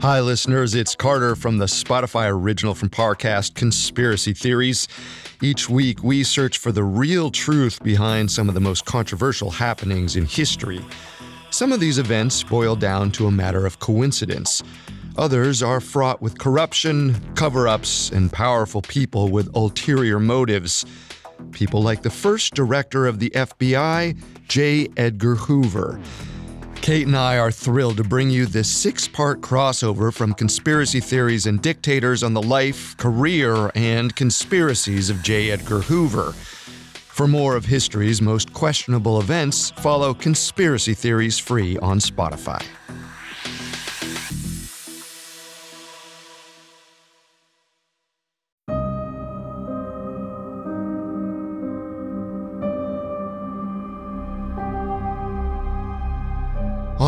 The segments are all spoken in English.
Hi, listeners. It's Carter from the Spotify original from Parcast Conspiracy Theories. Each week, we search for the real truth behind some of the most controversial happenings in history. Some of these events boil down to a matter of coincidence. Others are fraught with corruption, cover ups, and powerful people with ulterior motives. People like the first director of the FBI, J. Edgar Hoover. Kate and I are thrilled to bring you this six part crossover from conspiracy theories and dictators on the life, career, and conspiracies of J. Edgar Hoover. For more of history's most questionable events, follow Conspiracy Theories free on Spotify.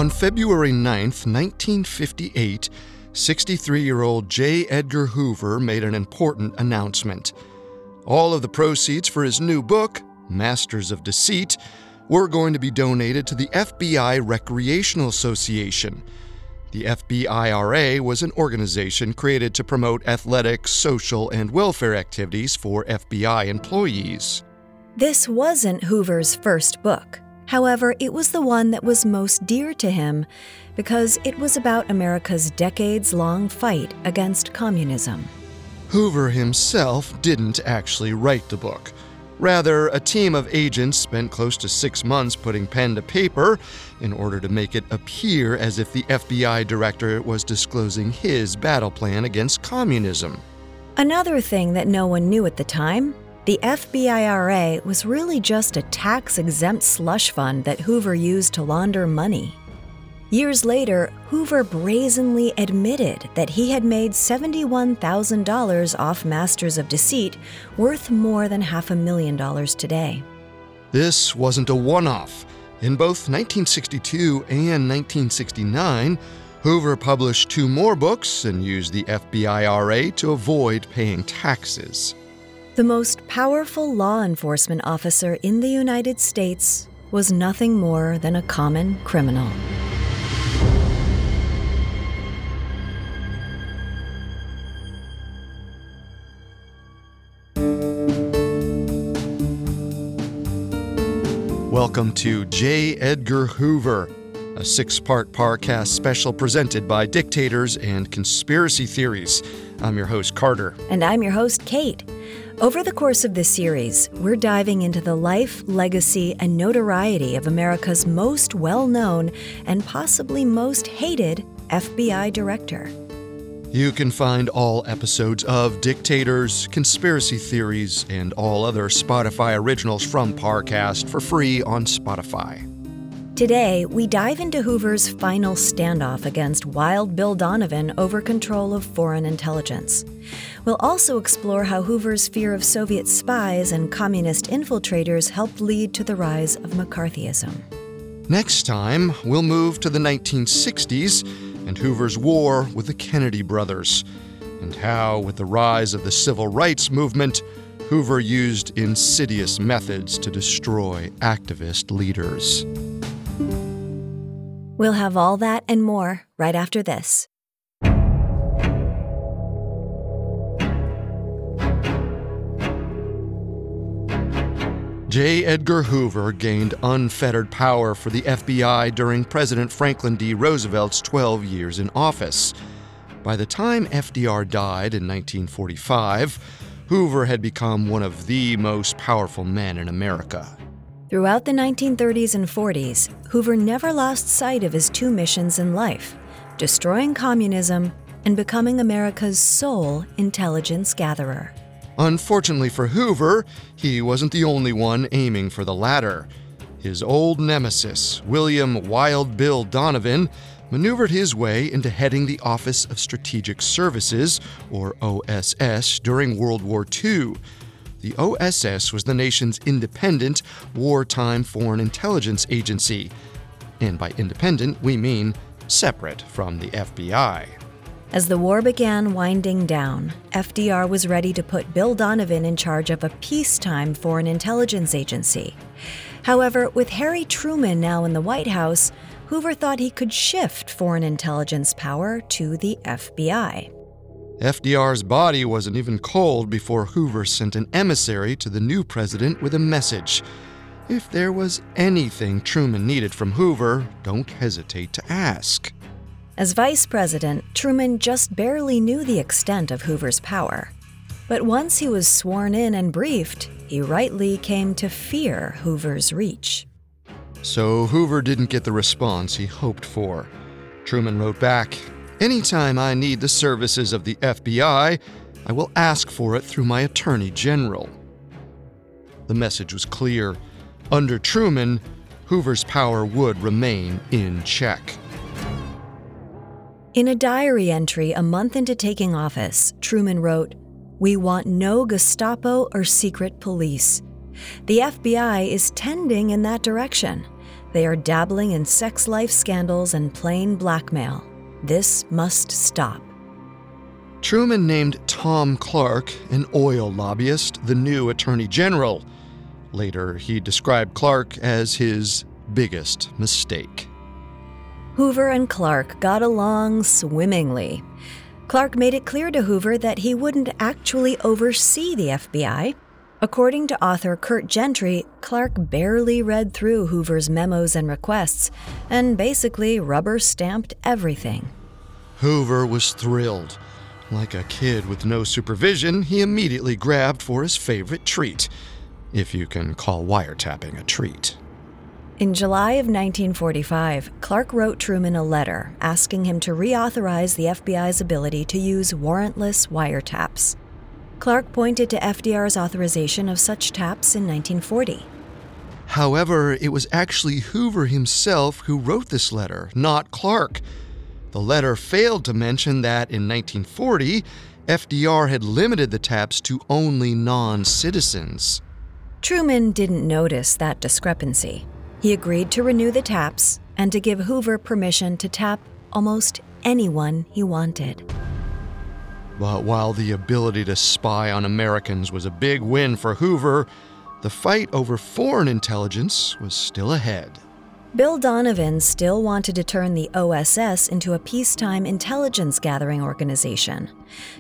On February 9, 1958, 63 year old J. Edgar Hoover made an important announcement. All of the proceeds for his new book, Masters of Deceit, were going to be donated to the FBI Recreational Association. The FBIRA was an organization created to promote athletic, social, and welfare activities for FBI employees. This wasn't Hoover's first book. However, it was the one that was most dear to him because it was about America's decades long fight against communism. Hoover himself didn't actually write the book. Rather, a team of agents spent close to six months putting pen to paper in order to make it appear as if the FBI director was disclosing his battle plan against communism. Another thing that no one knew at the time the FBIRA was really just a tax exempt slush fund that Hoover used to launder money. Years later, Hoover brazenly admitted that he had made $71,000 off Masters of Deceit, worth more than half a million dollars today. This wasn't a one off. In both 1962 and 1969, Hoover published two more books and used the FBIRA to avoid paying taxes. The most powerful law enforcement officer in the United States was nothing more than a common criminal. Welcome to J. Edgar Hoover, a six part Parcast special presented by Dictators and Conspiracy Theories. I'm your host, Carter. And I'm your host, Kate. Over the course of this series, we're diving into the life, legacy, and notoriety of America's most well known and possibly most hated FBI director. You can find all episodes of Dictators, Conspiracy Theories, and all other Spotify originals from Parcast for free on Spotify. Today, we dive into Hoover's final standoff against Wild Bill Donovan over control of foreign intelligence. We'll also explore how Hoover's fear of Soviet spies and communist infiltrators helped lead to the rise of McCarthyism. Next time, we'll move to the 1960s and Hoover's war with the Kennedy brothers, and how, with the rise of the civil rights movement, Hoover used insidious methods to destroy activist leaders. We'll have all that and more right after this. J. Edgar Hoover gained unfettered power for the FBI during President Franklin D. Roosevelt's 12 years in office. By the time FDR died in 1945, Hoover had become one of the most powerful men in America. Throughout the 1930s and 40s, Hoover never lost sight of his two missions in life destroying communism and becoming America's sole intelligence gatherer. Unfortunately for Hoover, he wasn't the only one aiming for the latter. His old nemesis, William Wild Bill Donovan, maneuvered his way into heading the Office of Strategic Services, or OSS, during World War II. The OSS was the nation's independent, wartime foreign intelligence agency. And by independent, we mean separate from the FBI. As the war began winding down, FDR was ready to put Bill Donovan in charge of a peacetime foreign intelligence agency. However, with Harry Truman now in the White House, Hoover thought he could shift foreign intelligence power to the FBI. FDR's body wasn't even cold before Hoover sent an emissary to the new president with a message. If there was anything Truman needed from Hoover, don't hesitate to ask. As vice president, Truman just barely knew the extent of Hoover's power. But once he was sworn in and briefed, he rightly came to fear Hoover's reach. So Hoover didn't get the response he hoped for. Truman wrote back Anytime I need the services of the FBI, I will ask for it through my Attorney General. The message was clear. Under Truman, Hoover's power would remain in check. In a diary entry a month into taking office, Truman wrote, We want no Gestapo or secret police. The FBI is tending in that direction. They are dabbling in sex life scandals and plain blackmail. This must stop. Truman named Tom Clark, an oil lobbyist, the new Attorney General. Later, he described Clark as his biggest mistake. Hoover and Clark got along swimmingly. Clark made it clear to Hoover that he wouldn't actually oversee the FBI. According to author Kurt Gentry, Clark barely read through Hoover's memos and requests and basically rubber stamped everything. Hoover was thrilled. Like a kid with no supervision, he immediately grabbed for his favorite treat, if you can call wiretapping a treat. In July of 1945, Clark wrote Truman a letter asking him to reauthorize the FBI's ability to use warrantless wiretaps. Clark pointed to FDR's authorization of such taps in 1940. However, it was actually Hoover himself who wrote this letter, not Clark. The letter failed to mention that in 1940, FDR had limited the taps to only non citizens. Truman didn't notice that discrepancy. He agreed to renew the taps and to give Hoover permission to tap almost anyone he wanted. But while the ability to spy on Americans was a big win for Hoover, the fight over foreign intelligence was still ahead. Bill Donovan still wanted to turn the OSS into a peacetime intelligence gathering organization.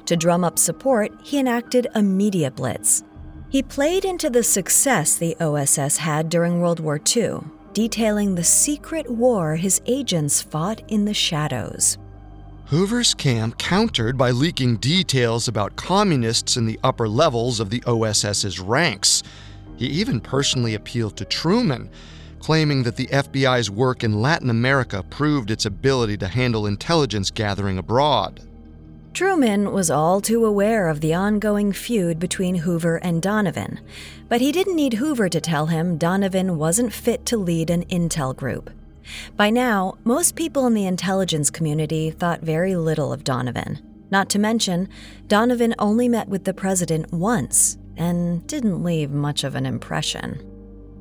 To drum up support, he enacted a media blitz he played into the success the OSS had during World War II, detailing the secret war his agents fought in the shadows. Hoover's camp countered by leaking details about communists in the upper levels of the OSS's ranks. He even personally appealed to Truman, claiming that the FBI's work in Latin America proved its ability to handle intelligence gathering abroad. Truman was all too aware of the ongoing feud between Hoover and Donovan, but he didn't need Hoover to tell him Donovan wasn't fit to lead an intel group. By now, most people in the intelligence community thought very little of Donovan. Not to mention, Donovan only met with the president once and didn't leave much of an impression.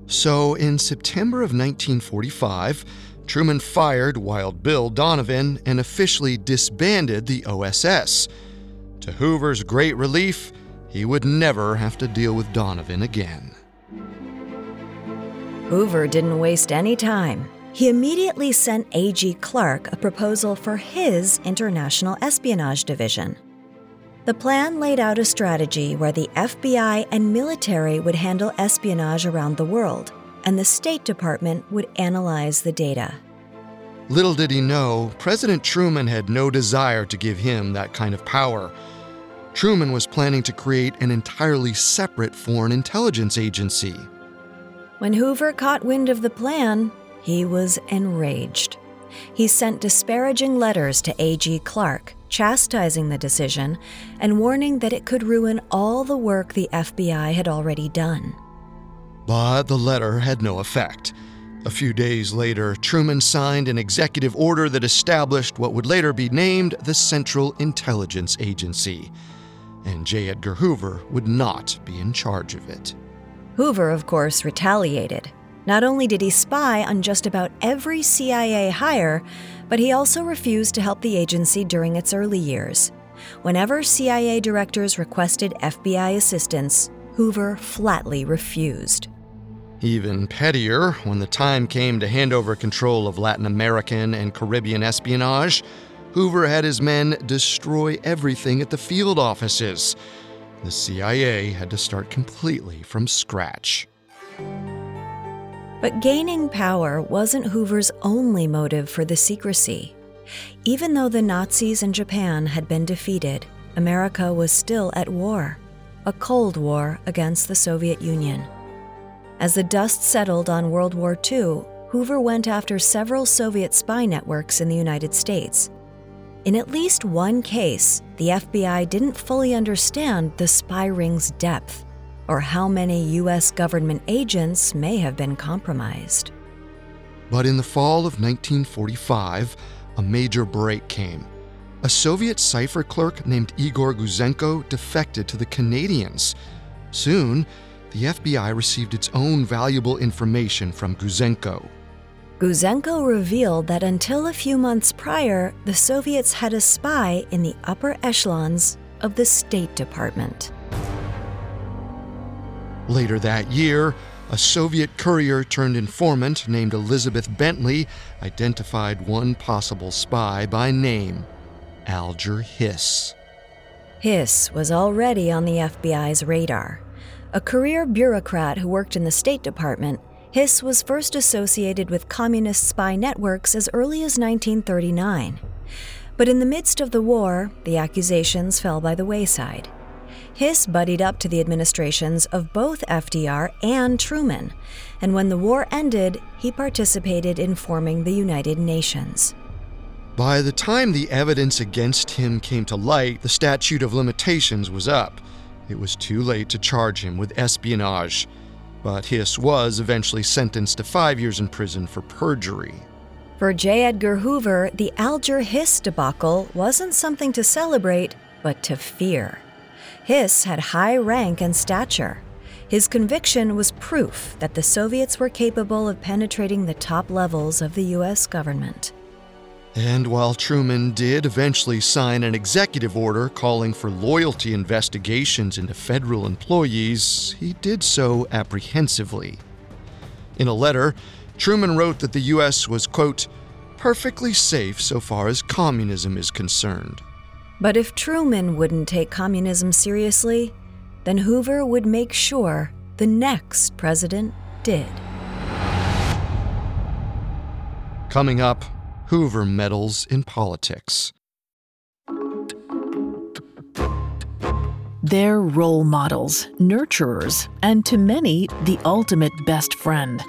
So, in September of 1945, Truman fired Wild Bill Donovan and officially disbanded the OSS. To Hoover's great relief, he would never have to deal with Donovan again. Hoover didn't waste any time. He immediately sent A.G. Clark a proposal for his International Espionage Division. The plan laid out a strategy where the FBI and military would handle espionage around the world and the State Department would analyze the data. Little did he know, President Truman had no desire to give him that kind of power. Truman was planning to create an entirely separate foreign intelligence agency. When Hoover caught wind of the plan, he was enraged. He sent disparaging letters to A.G. Clark, chastising the decision and warning that it could ruin all the work the FBI had already done. But the letter had no effect. A few days later, Truman signed an executive order that established what would later be named the Central Intelligence Agency. And J. Edgar Hoover would not be in charge of it. Hoover, of course, retaliated. Not only did he spy on just about every CIA hire, but he also refused to help the agency during its early years. Whenever CIA directors requested FBI assistance, Hoover flatly refused. Even pettier, when the time came to hand over control of Latin American and Caribbean espionage, Hoover had his men destroy everything at the field offices. The CIA had to start completely from scratch. But gaining power wasn't Hoover's only motive for the secrecy. Even though the Nazis in Japan had been defeated, America was still at war a Cold War against the Soviet Union. As the dust settled on World War II, Hoover went after several Soviet spy networks in the United States. In at least one case, the FBI didn't fully understand the spy ring's depth or how many U.S. government agents may have been compromised. But in the fall of 1945, a major break came. A Soviet cipher clerk named Igor Gouzenko defected to the Canadians. Soon, the FBI received its own valuable information from Gouzenko. Gouzenko revealed that until a few months prior, the Soviets had a spy in the upper echelons of the State Department. Later that year, a Soviet courier turned informant named Elizabeth Bentley identified one possible spy by name Alger Hiss. Hiss was already on the FBI's radar. A career bureaucrat who worked in the State Department, Hiss was first associated with communist spy networks as early as 1939. But in the midst of the war, the accusations fell by the wayside. Hiss buddied up to the administrations of both FDR and Truman, and when the war ended, he participated in forming the United Nations. By the time the evidence against him came to light, the statute of limitations was up. It was too late to charge him with espionage, but Hiss was eventually sentenced to five years in prison for perjury. For J. Edgar Hoover, the Alger Hiss debacle wasn't something to celebrate, but to fear. Hiss had high rank and stature. His conviction was proof that the Soviets were capable of penetrating the top levels of the U.S. government. And while Truman did eventually sign an executive order calling for loyalty investigations into federal employees, he did so apprehensively. In a letter, Truman wrote that the U.S. was, quote, perfectly safe so far as communism is concerned. But if Truman wouldn't take communism seriously, then Hoover would make sure the next president did. Coming up, Hoover meddles in politics. They're role models, nurturers, and to many, the ultimate best friend.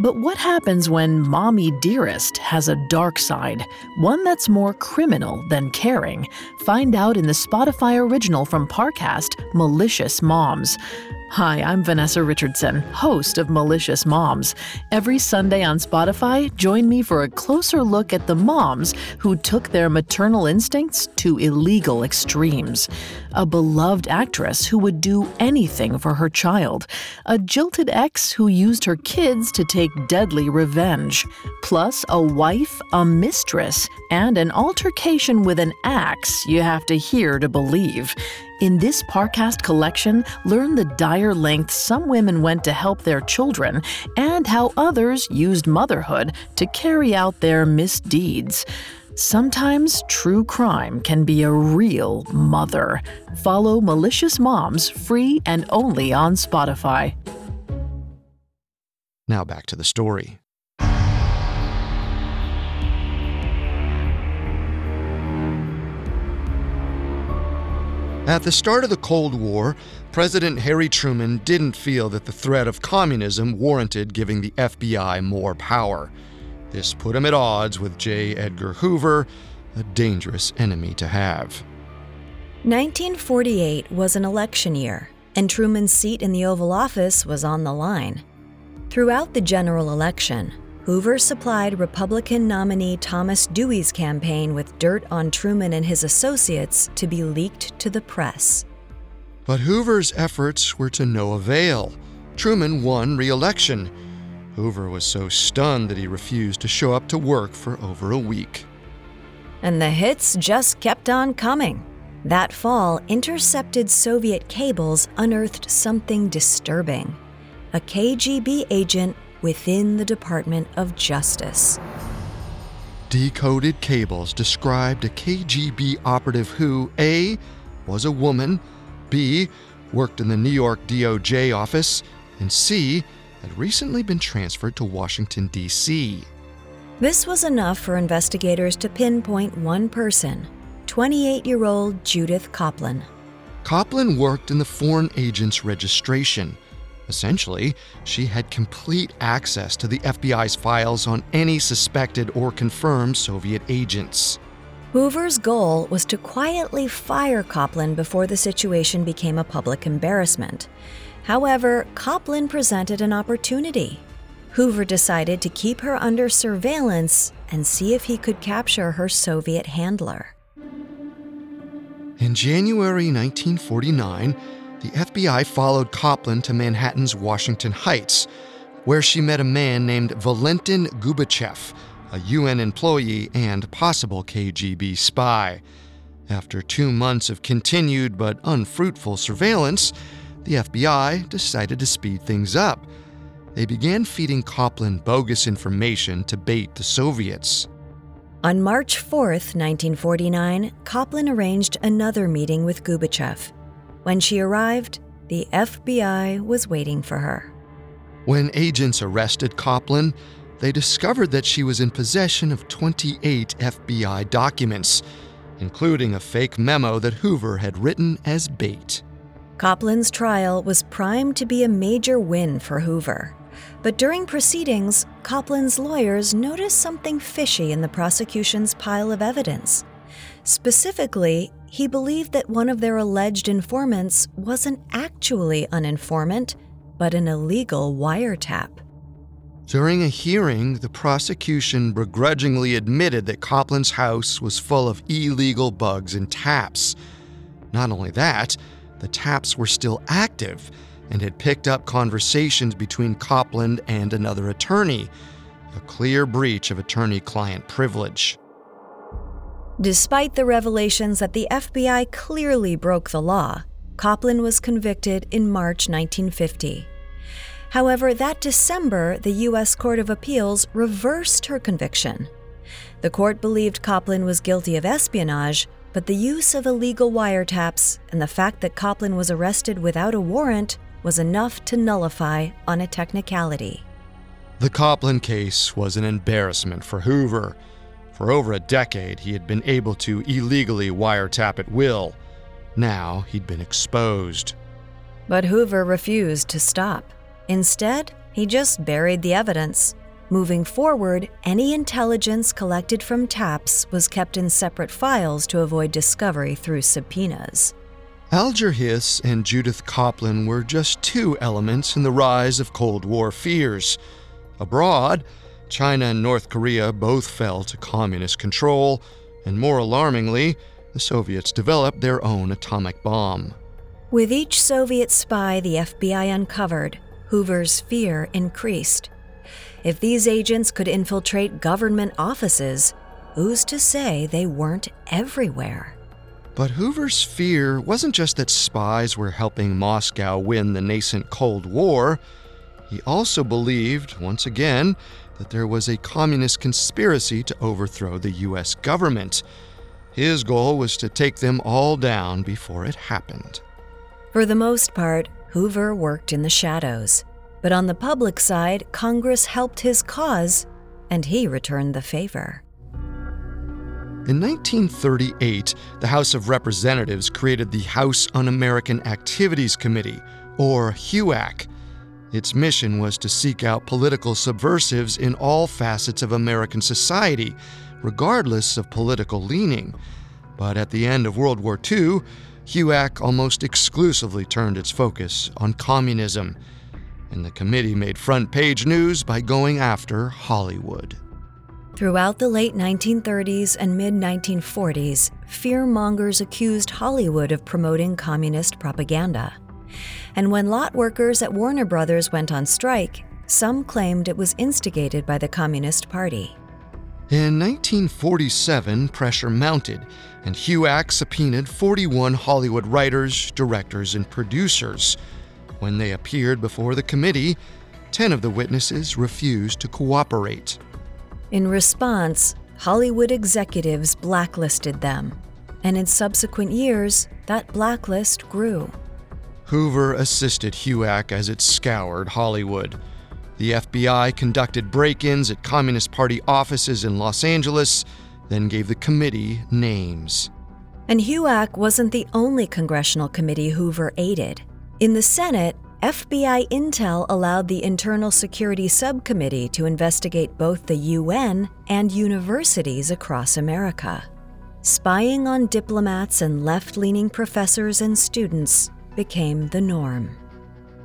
But what happens when Mommy Dearest has a dark side, one that's more criminal than caring? Find out in the Spotify original from Parcast, Malicious Moms. Hi, I'm Vanessa Richardson, host of Malicious Moms. Every Sunday on Spotify, join me for a closer look at the moms who took their maternal instincts to illegal extremes. A beloved actress who would do anything for her child. A jilted ex who used her kids to take deadly revenge. Plus, a wife, a mistress, and an altercation with an axe you have to hear to believe. In this Parcast collection, learn the dire lengths some women went to help their children and how others used motherhood to carry out their misdeeds. Sometimes true crime can be a real mother. Follow Malicious Moms free and only on Spotify. Now back to the story. At the start of the Cold War, President Harry Truman didn't feel that the threat of communism warranted giving the FBI more power. This put him at odds with J. Edgar Hoover, a dangerous enemy to have. 1948 was an election year, and Truman's seat in the Oval Office was on the line. Throughout the general election, Hoover supplied Republican nominee Thomas Dewey's campaign with dirt on Truman and his associates to be leaked to the press. But Hoover's efforts were to no avail. Truman won re election. Hoover was so stunned that he refused to show up to work for over a week. And the hits just kept on coming. That fall, intercepted Soviet cables unearthed something disturbing a a KGB agent within the Department of Justice. Decoded cables described a KGB operative who A. was a woman, B. worked in the New York DOJ office, and C. had recently been transferred to Washington, D.C. This was enough for investigators to pinpoint one person 28 year old Judith Coplon. Coplon worked in the Foreign Agents Registration. Essentially, she had complete access to the FBI's files on any suspected or confirmed Soviet agents. Hoover's goal was to quietly fire Coplon before the situation became a public embarrassment. However, Coplon presented an opportunity. Hoover decided to keep her under surveillance and see if he could capture her Soviet handler. In January 1949, the FBI followed Coplon to Manhattan's Washington Heights, where she met a man named Valentin Gubitchev, a UN employee and possible KGB spy. After two months of continued but unfruitful surveillance, the FBI decided to speed things up. They began feeding Coplon bogus information to bait the Soviets. On March 4, 1949, Coplon arranged another meeting with Gubitchev. When she arrived, the FBI was waiting for her. When agents arrested Coplon, they discovered that she was in possession of 28 FBI documents, including a fake memo that Hoover had written as bait. Coplon's trial was primed to be a major win for Hoover. But during proceedings, Coplon's lawyers noticed something fishy in the prosecution's pile of evidence. Specifically, he believed that one of their alleged informants wasn't actually an informant, but an illegal wiretap. During a hearing, the prosecution begrudgingly admitted that Coplon's house was full of illegal bugs and taps. Not only that, the taps were still active and had picked up conversations between Coplon and another attorney, a clear breach of attorney client privilege. Despite the revelations that the FBI clearly broke the law, Coplon was convicted in March 1950. However, that December, the U.S. Court of Appeals reversed her conviction. The court believed Coplon was guilty of espionage, but the use of illegal wiretaps and the fact that Coplon was arrested without a warrant was enough to nullify on a technicality. The Coplon case was an embarrassment for Hoover. For over a decade, he had been able to illegally wiretap at will. Now he'd been exposed. But Hoover refused to stop. Instead, he just buried the evidence. Moving forward, any intelligence collected from taps was kept in separate files to avoid discovery through subpoenas. Alger Hiss and Judith Coplon were just two elements in the rise of Cold War fears. Abroad, China and North Korea both fell to communist control, and more alarmingly, the Soviets developed their own atomic bomb. With each Soviet spy the FBI uncovered, Hoover's fear increased. If these agents could infiltrate government offices, who's to say they weren't everywhere? But Hoover's fear wasn't just that spies were helping Moscow win the nascent Cold War. He also believed, once again, that there was a communist conspiracy to overthrow the U.S. government. His goal was to take them all down before it happened. For the most part, Hoover worked in the shadows. But on the public side, Congress helped his cause, and he returned the favor. In 1938, the House of Representatives created the House Un American Activities Committee, or HUAC, its mission was to seek out political subversives in all facets of American society, regardless of political leaning. But at the end of World War II, HUAC almost exclusively turned its focus on communism, and the committee made front page news by going after Hollywood. Throughout the late 1930s and mid 1940s, fearmongers accused Hollywood of promoting communist propaganda. And when lot workers at Warner Brothers went on strike, some claimed it was instigated by the Communist Party. In 1947, pressure mounted, and HUAC subpoenaed 41 Hollywood writers, directors, and producers. When they appeared before the committee, 10 of the witnesses refused to cooperate. In response, Hollywood executives blacklisted them, and in subsequent years, that blacklist grew. Hoover assisted HUAC as it scoured Hollywood. The FBI conducted break ins at Communist Party offices in Los Angeles, then gave the committee names. And HUAC wasn't the only congressional committee Hoover aided. In the Senate, FBI intel allowed the Internal Security Subcommittee to investigate both the UN and universities across America. Spying on diplomats and left leaning professors and students became the norm.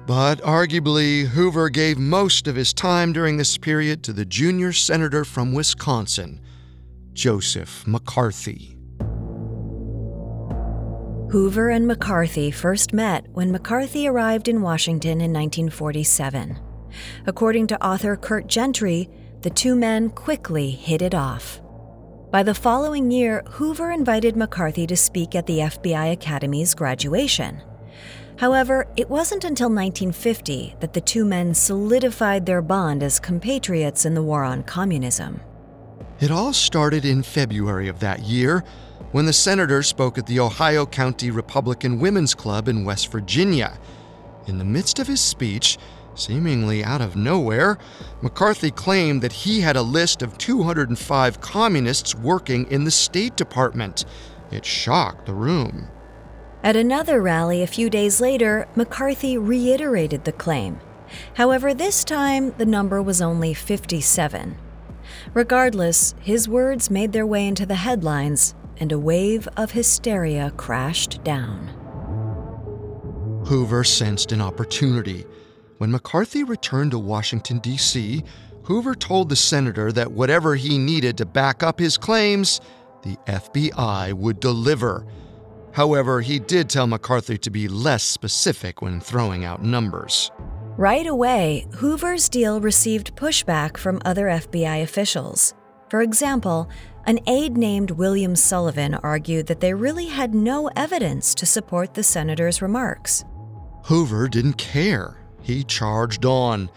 But arguably, Hoover gave most of his time during this period to the junior senator from Wisconsin, Joseph McCarthy. Hoover and McCarthy first met when McCarthy arrived in Washington in 1947. According to author Kurt Gentry, the two men quickly hit it off. By the following year, Hoover invited McCarthy to speak at the FBI Academy's graduation. However, it wasn't until 1950 that the two men solidified their bond as compatriots in the war on communism. It all started in February of that year when the senator spoke at the Ohio County Republican Women's Club in West Virginia. In the midst of his speech, seemingly out of nowhere, McCarthy claimed that he had a list of 205 communists working in the State Department. It shocked the room. At another rally a few days later, McCarthy reiterated the claim. However, this time the number was only 57. Regardless, his words made their way into the headlines and a wave of hysteria crashed down. Hoover sensed an opportunity. When McCarthy returned to Washington, D.C., Hoover told the senator that whatever he needed to back up his claims, the FBI would deliver. However, he did tell McCarthy to be less specific when throwing out numbers. Right away, Hoover's deal received pushback from other FBI officials. For example, an aide named William Sullivan argued that they really had no evidence to support the senator's remarks. Hoover didn't care. He charged on.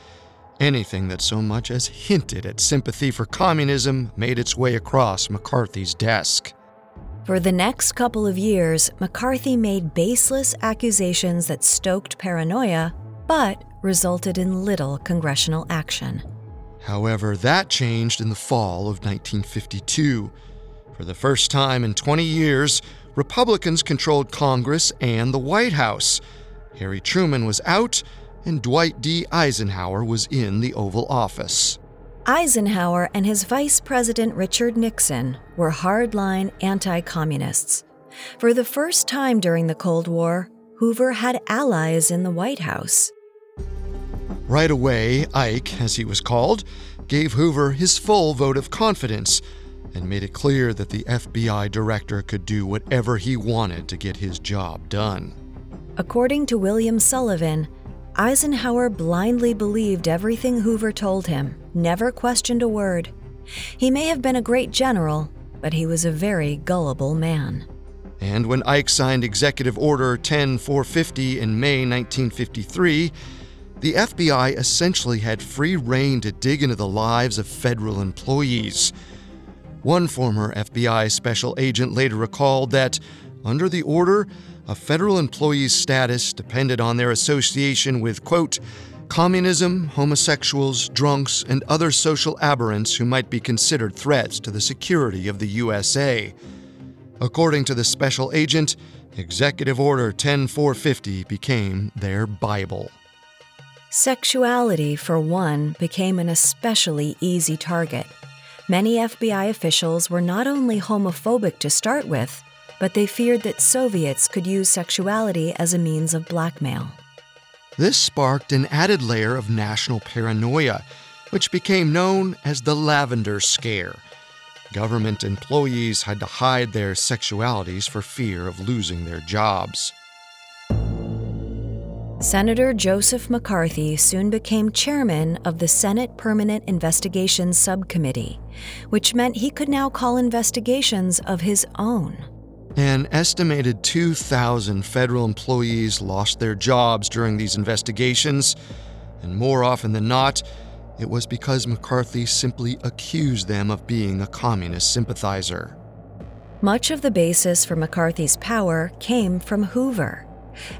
Anything that so much as hinted at sympathy for communism made its way across McCarthy's desk. For the next couple of years, McCarthy made baseless accusations that stoked paranoia, but resulted in little congressional action. However, that changed in the fall of 1952. For the first time in 20 years, Republicans controlled Congress and the White House. Harry Truman was out, and Dwight D. Eisenhower was in the Oval Office. Eisenhower and his Vice President Richard Nixon were hardline anti communists. For the first time during the Cold War, Hoover had allies in the White House. Right away, Ike, as he was called, gave Hoover his full vote of confidence and made it clear that the FBI director could do whatever he wanted to get his job done. According to William Sullivan, Eisenhower blindly believed everything Hoover told him, never questioned a word. He may have been a great general, but he was a very gullible man. And when Ike signed Executive Order 10450 in May 1953, the FBI essentially had free rein to dig into the lives of federal employees. One former FBI special agent later recalled that, under the order, a federal employee's status depended on their association with, quote, communism, homosexuals, drunks, and other social aberrants who might be considered threats to the security of the USA. According to the special agent, Executive Order 10450 became their Bible. Sexuality, for one, became an especially easy target. Many FBI officials were not only homophobic to start with, but they feared that Soviets could use sexuality as a means of blackmail. This sparked an added layer of national paranoia, which became known as the Lavender Scare. Government employees had to hide their sexualities for fear of losing their jobs. Senator Joseph McCarthy soon became chairman of the Senate Permanent Investigations Subcommittee, which meant he could now call investigations of his own. An estimated 2,000 federal employees lost their jobs during these investigations, and more often than not, it was because McCarthy simply accused them of being a communist sympathizer. Much of the basis for McCarthy's power came from Hoover.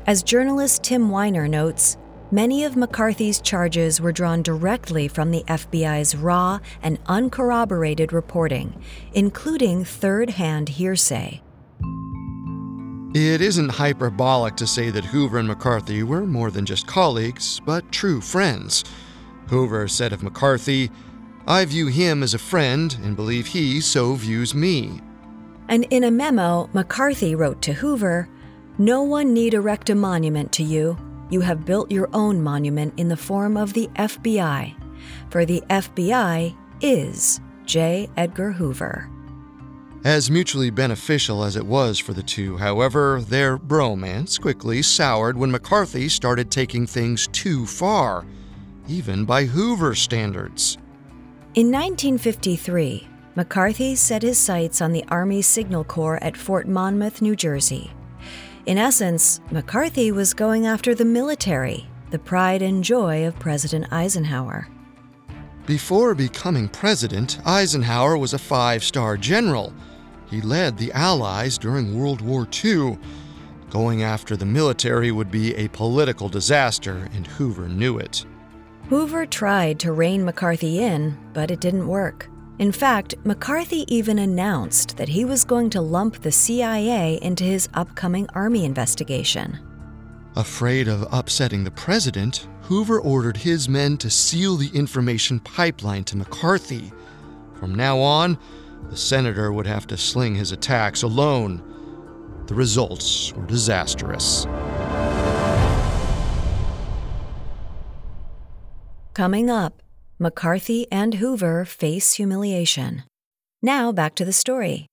As journalist Tim Weiner notes, many of McCarthy's charges were drawn directly from the FBI's raw and uncorroborated reporting, including third hand hearsay. It isn't hyperbolic to say that Hoover and McCarthy were more than just colleagues, but true friends. Hoover said of McCarthy, I view him as a friend and believe he so views me. And in a memo, McCarthy wrote to Hoover No one need erect a monument to you. You have built your own monument in the form of the FBI. For the FBI is J. Edgar Hoover. As mutually beneficial as it was for the two, however, their bromance quickly soured when McCarthy started taking things too far, even by Hoover standards. In 1953, McCarthy set his sights on the Army Signal Corps at Fort Monmouth, New Jersey. In essence, McCarthy was going after the military, the pride and joy of President Eisenhower. Before becoming president, Eisenhower was a five star general he led the Allies during World War II. Going after the military would be a political disaster, and Hoover knew it. Hoover tried to rein McCarthy in, but it didn't work. In fact, McCarthy even announced that he was going to lump the CIA into his upcoming Army investigation. Afraid of upsetting the president, Hoover ordered his men to seal the information pipeline to McCarthy. From now on, the senator would have to sling his attacks alone. The results were disastrous. Coming up, McCarthy and Hoover face humiliation. Now back to the story.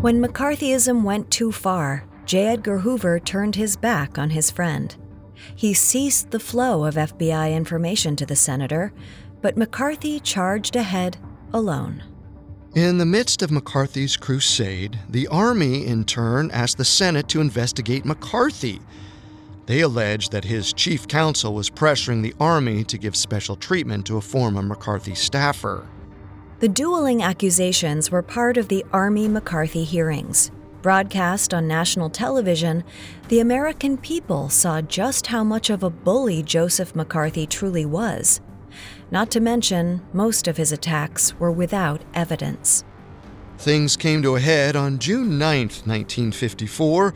When McCarthyism went too far, J. Edgar Hoover turned his back on his friend. He ceased the flow of FBI information to the senator, but McCarthy charged ahead alone. In the midst of McCarthy's crusade, the Army, in turn, asked the Senate to investigate McCarthy. They alleged that his chief counsel was pressuring the Army to give special treatment to a former McCarthy staffer. The dueling accusations were part of the Army McCarthy hearings. Broadcast on national television, the American people saw just how much of a bully Joseph McCarthy truly was. Not to mention, most of his attacks were without evidence. Things came to a head on June 9, 1954,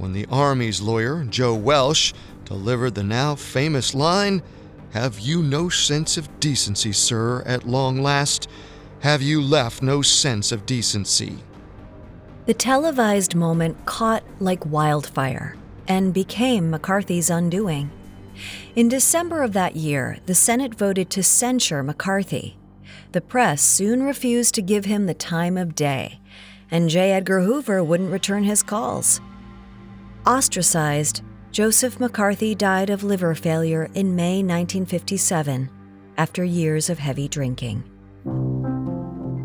when the Army's lawyer, Joe Welch, delivered the now famous line Have you no sense of decency, sir, at long last? Have you left no sense of decency? The televised moment caught like wildfire and became McCarthy's undoing. In December of that year, the Senate voted to censure McCarthy. The press soon refused to give him the time of day, and J. Edgar Hoover wouldn't return his calls. Ostracized, Joseph McCarthy died of liver failure in May 1957 after years of heavy drinking.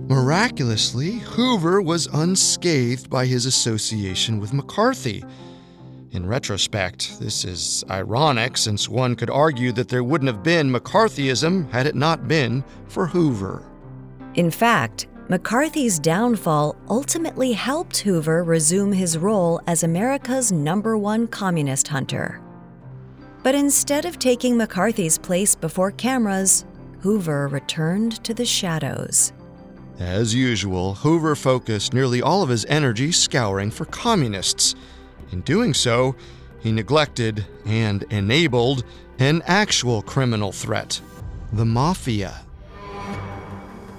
Miraculously, Hoover was unscathed by his association with McCarthy. In retrospect, this is ironic since one could argue that there wouldn't have been McCarthyism had it not been for Hoover. In fact, McCarthy's downfall ultimately helped Hoover resume his role as America's number one communist hunter. But instead of taking McCarthy's place before cameras, Hoover returned to the shadows. As usual, Hoover focused nearly all of his energy scouring for communists. In doing so, he neglected and enabled an actual criminal threat the Mafia.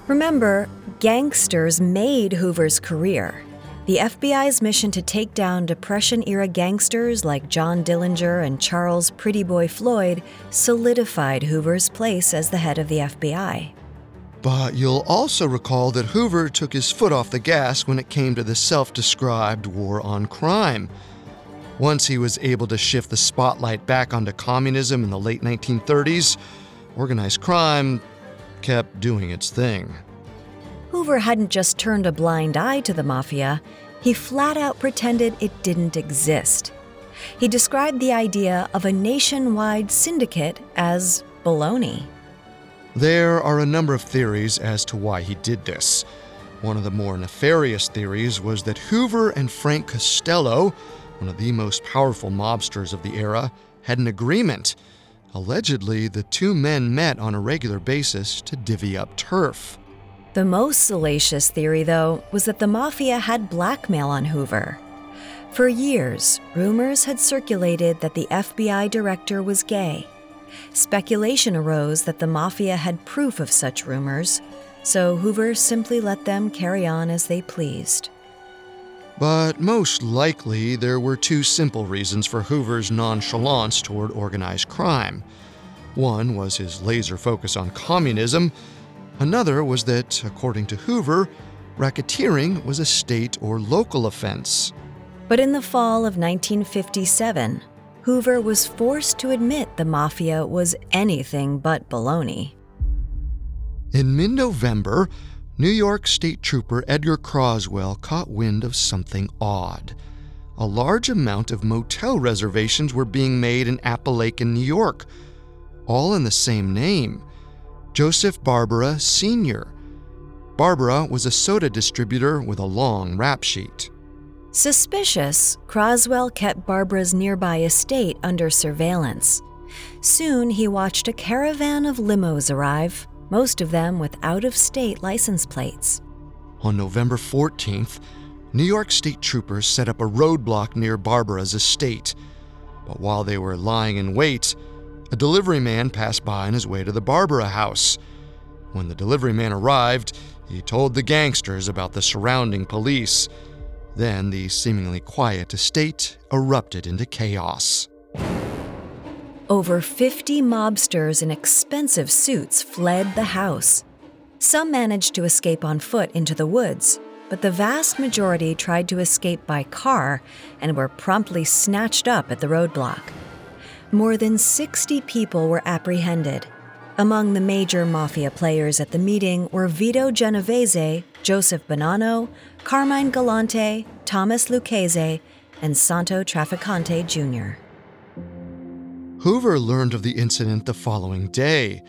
Remember, gangsters made Hoover's career. The FBI's mission to take down Depression era gangsters like John Dillinger and Charles Pretty Boy Floyd solidified Hoover's place as the head of the FBI. But you'll also recall that Hoover took his foot off the gas when it came to the self described war on crime. Once he was able to shift the spotlight back onto communism in the late 1930s, organized crime kept doing its thing. Hoover hadn't just turned a blind eye to the mafia, he flat out pretended it didn't exist. He described the idea of a nationwide syndicate as baloney. There are a number of theories as to why he did this. One of the more nefarious theories was that Hoover and Frank Costello, one of the most powerful mobsters of the era, had an agreement. Allegedly, the two men met on a regular basis to divvy up turf. The most salacious theory, though, was that the mafia had blackmail on Hoover. For years, rumors had circulated that the FBI director was gay. Speculation arose that the mafia had proof of such rumors, so Hoover simply let them carry on as they pleased. But most likely, there were two simple reasons for Hoover's nonchalance toward organized crime. One was his laser focus on communism, Another was that, according to Hoover, racketeering was a state or local offense. But in the fall of 1957, Hoover was forced to admit the mafia was anything but baloney. In mid November, New York State Trooper Edgar Croswell caught wind of something odd. A large amount of motel reservations were being made in Apalachin, New York, all in the same name Joseph Barbara Sr. Barbara was a soda distributor with a long rap sheet. Suspicious, Croswell kept Barbara's nearby estate under surveillance. Soon he watched a caravan of limos arrive, most of them with out of state license plates. On November 14th, New York State troopers set up a roadblock near Barbara's estate. But while they were lying in wait, a delivery man passed by on his way to the Barbara house. When the delivery man arrived, he told the gangsters about the surrounding police. Then the seemingly quiet estate erupted into chaos. Over 50 mobsters in expensive suits fled the house. Some managed to escape on foot into the woods, but the vast majority tried to escape by car and were promptly snatched up at the roadblock more than 60 people were apprehended. Among the major mafia players at the meeting were Vito Genovese, Joseph Bonanno, Carmine Galante, Thomas Lucchese, and Santo Trafficante Jr. Hoover learned of the incident the following day.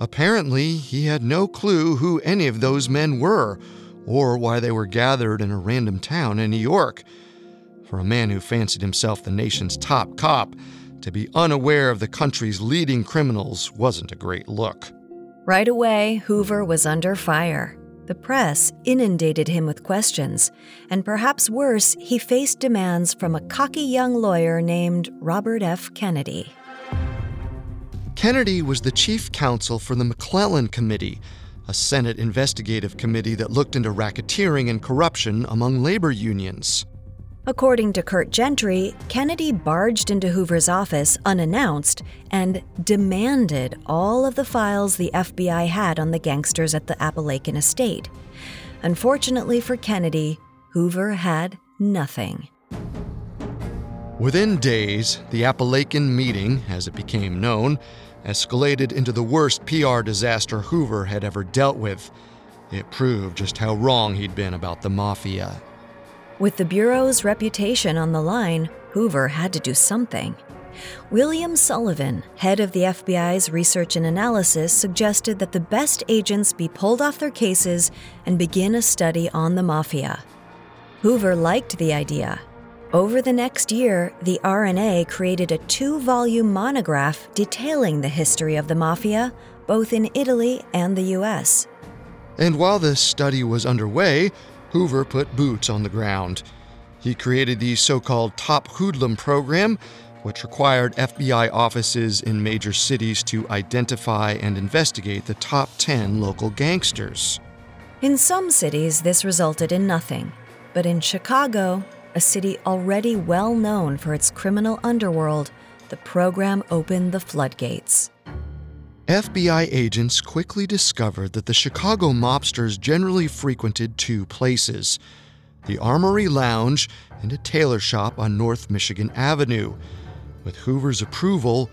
Apparently, he had no clue who any of those men were or why they were gathered in a random town in New York. For a man who fancied himself the nation's top cop, to be unaware of the country's leading criminals wasn't a great look. Right away, Hoover was under fire. The press inundated him with questions, and perhaps worse, he faced demands from a cocky young lawyer named Robert F. Kennedy. Kennedy was the chief counsel for the McClellan Committee, a Senate investigative committee that looked into racketeering and corruption among labor unions. According to Curt Gentry, Kennedy barged into Hoover's office unannounced and demanded all of the files the FBI had on the gangsters at the Apalachin estate. Unfortunately for Kennedy, Hoover had nothing. Within days, the Apalachin meeting, as it became known, escalated into the worst PR disaster Hoover had ever dealt with. It proved just how wrong he'd been about the mafia. With the Bureau's reputation on the line, Hoover had to do something. William Sullivan, head of the FBI's research and analysis, suggested that the best agents be pulled off their cases and begin a study on the mafia. Hoover liked the idea. Over the next year, the R&A created a two volume monograph detailing the history of the mafia, both in Italy and the US. And while this study was underway, Hoover put boots on the ground. He created the so called Top Hoodlum program, which required FBI offices in major cities to identify and investigate the top 10 local gangsters. In some cities, this resulted in nothing. But in Chicago, a city already well known for its criminal underworld, the program opened the floodgates. FBI agents quickly discovered that the Chicago mobsters generally frequented two places the Armory Lounge and a tailor shop on North Michigan Avenue. With Hoover's approval,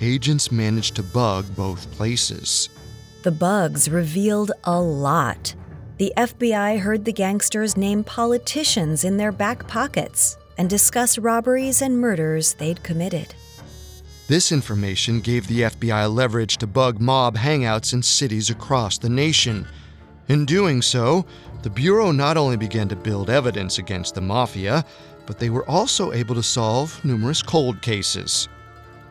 agents managed to bug both places. The bugs revealed a lot. The FBI heard the gangsters name politicians in their back pockets and discuss robberies and murders they'd committed. This information gave the FBI leverage to bug mob hangouts in cities across the nation. In doing so, the Bureau not only began to build evidence against the Mafia, but they were also able to solve numerous cold cases.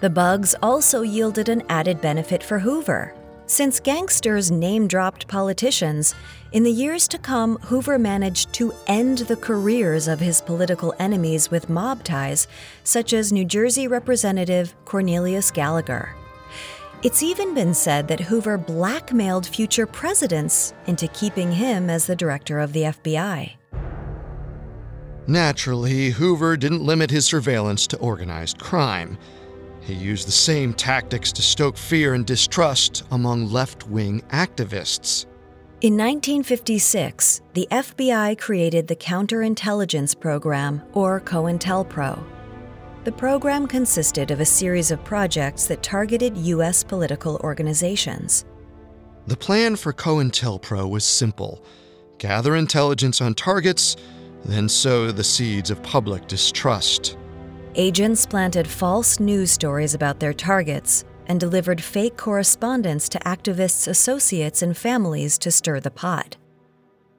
The bugs also yielded an added benefit for Hoover. Since gangsters name dropped politicians, in the years to come, Hoover managed to end the careers of his political enemies with mob ties, such as New Jersey Representative Cornelius Gallagher. It's even been said that Hoover blackmailed future presidents into keeping him as the director of the FBI. Naturally, Hoover didn't limit his surveillance to organized crime. He used the same tactics to stoke fear and distrust among left wing activists. In 1956, the FBI created the Counterintelligence Program, or COINTELPRO. The program consisted of a series of projects that targeted U.S. political organizations. The plan for COINTELPRO was simple gather intelligence on targets, then sow the seeds of public distrust. Agents planted false news stories about their targets and delivered fake correspondence to activists' associates and families to stir the pot.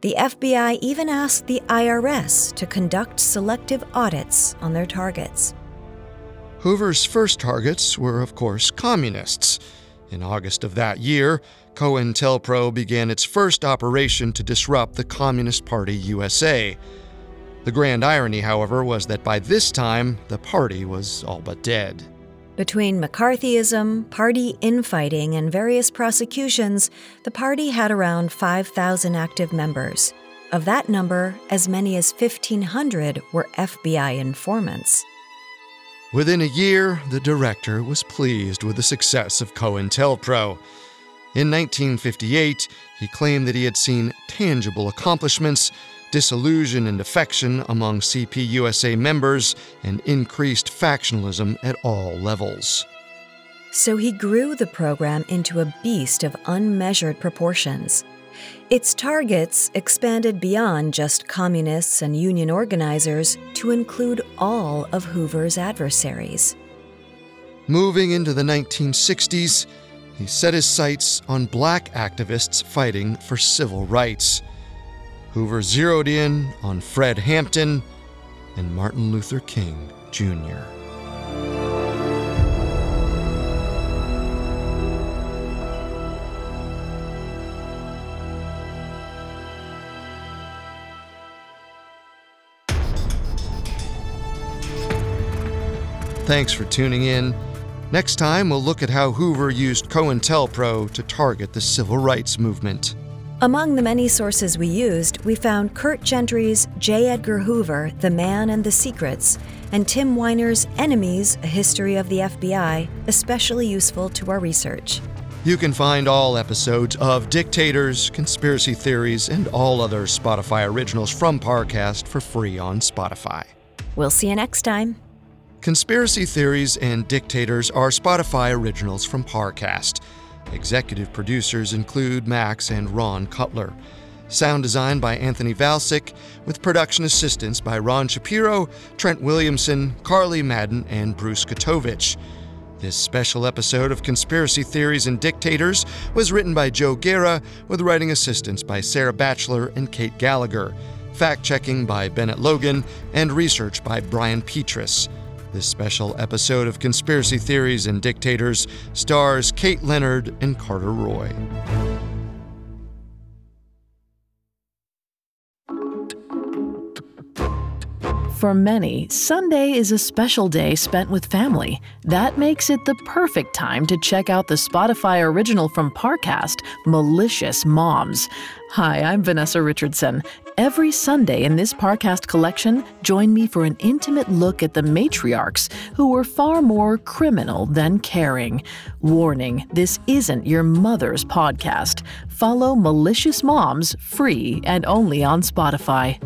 The FBI even asked the IRS to conduct selective audits on their targets. Hoover's first targets were, of course, communists. In August of that year, COINTELPRO began its first operation to disrupt the Communist Party USA. The grand irony, however, was that by this time, the party was all but dead. Between McCarthyism, party infighting, and various prosecutions, the party had around 5,000 active members. Of that number, as many as 1,500 were FBI informants. Within a year, the director was pleased with the success of COINTELPRO. In 1958, he claimed that he had seen tangible accomplishments disillusion and defection among CPUSA members, and increased factionalism at all levels. So he grew the program into a beast of unmeasured proportions. Its targets expanded beyond just communists and union organizers to include all of Hoover's adversaries. Moving into the 1960s, he set his sights on black activists fighting for civil rights. Hoover zeroed in on Fred Hampton and Martin Luther King Jr. Thanks for tuning in. Next time, we'll look at how Hoover used COINTELPRO to target the civil rights movement. Among the many sources we used, we found Curt Gentry's J. Edgar Hoover, The Man and the Secrets, and Tim Weiner's Enemies, A History of the FBI, especially useful to our research. You can find all episodes of Dictators, Conspiracy Theories, and all other Spotify originals from Parcast for free on Spotify. We'll see you next time. Conspiracy Theories and Dictators are Spotify originals from Parcast. Executive producers include Max and Ron Cutler. Sound design by Anthony Valsic, with production assistance by Ron Shapiro, Trent Williamson, Carly Madden, and Bruce Katovich. This special episode of Conspiracy Theories and Dictators was written by Joe Guerra, with writing assistance by Sarah Batchelor and Kate Gallagher, fact checking by Bennett Logan, and research by Brian Petrus. This special episode of Conspiracy Theories and Dictators stars Kate Leonard and Carter Roy. For many, Sunday is a special day spent with family. That makes it the perfect time to check out the Spotify original from Parcast, Malicious Moms. Hi, I'm Vanessa Richardson. Every Sunday in this Parcast collection, join me for an intimate look at the matriarchs who were far more criminal than caring. Warning this isn't your mother's podcast. Follow Malicious Moms free and only on Spotify.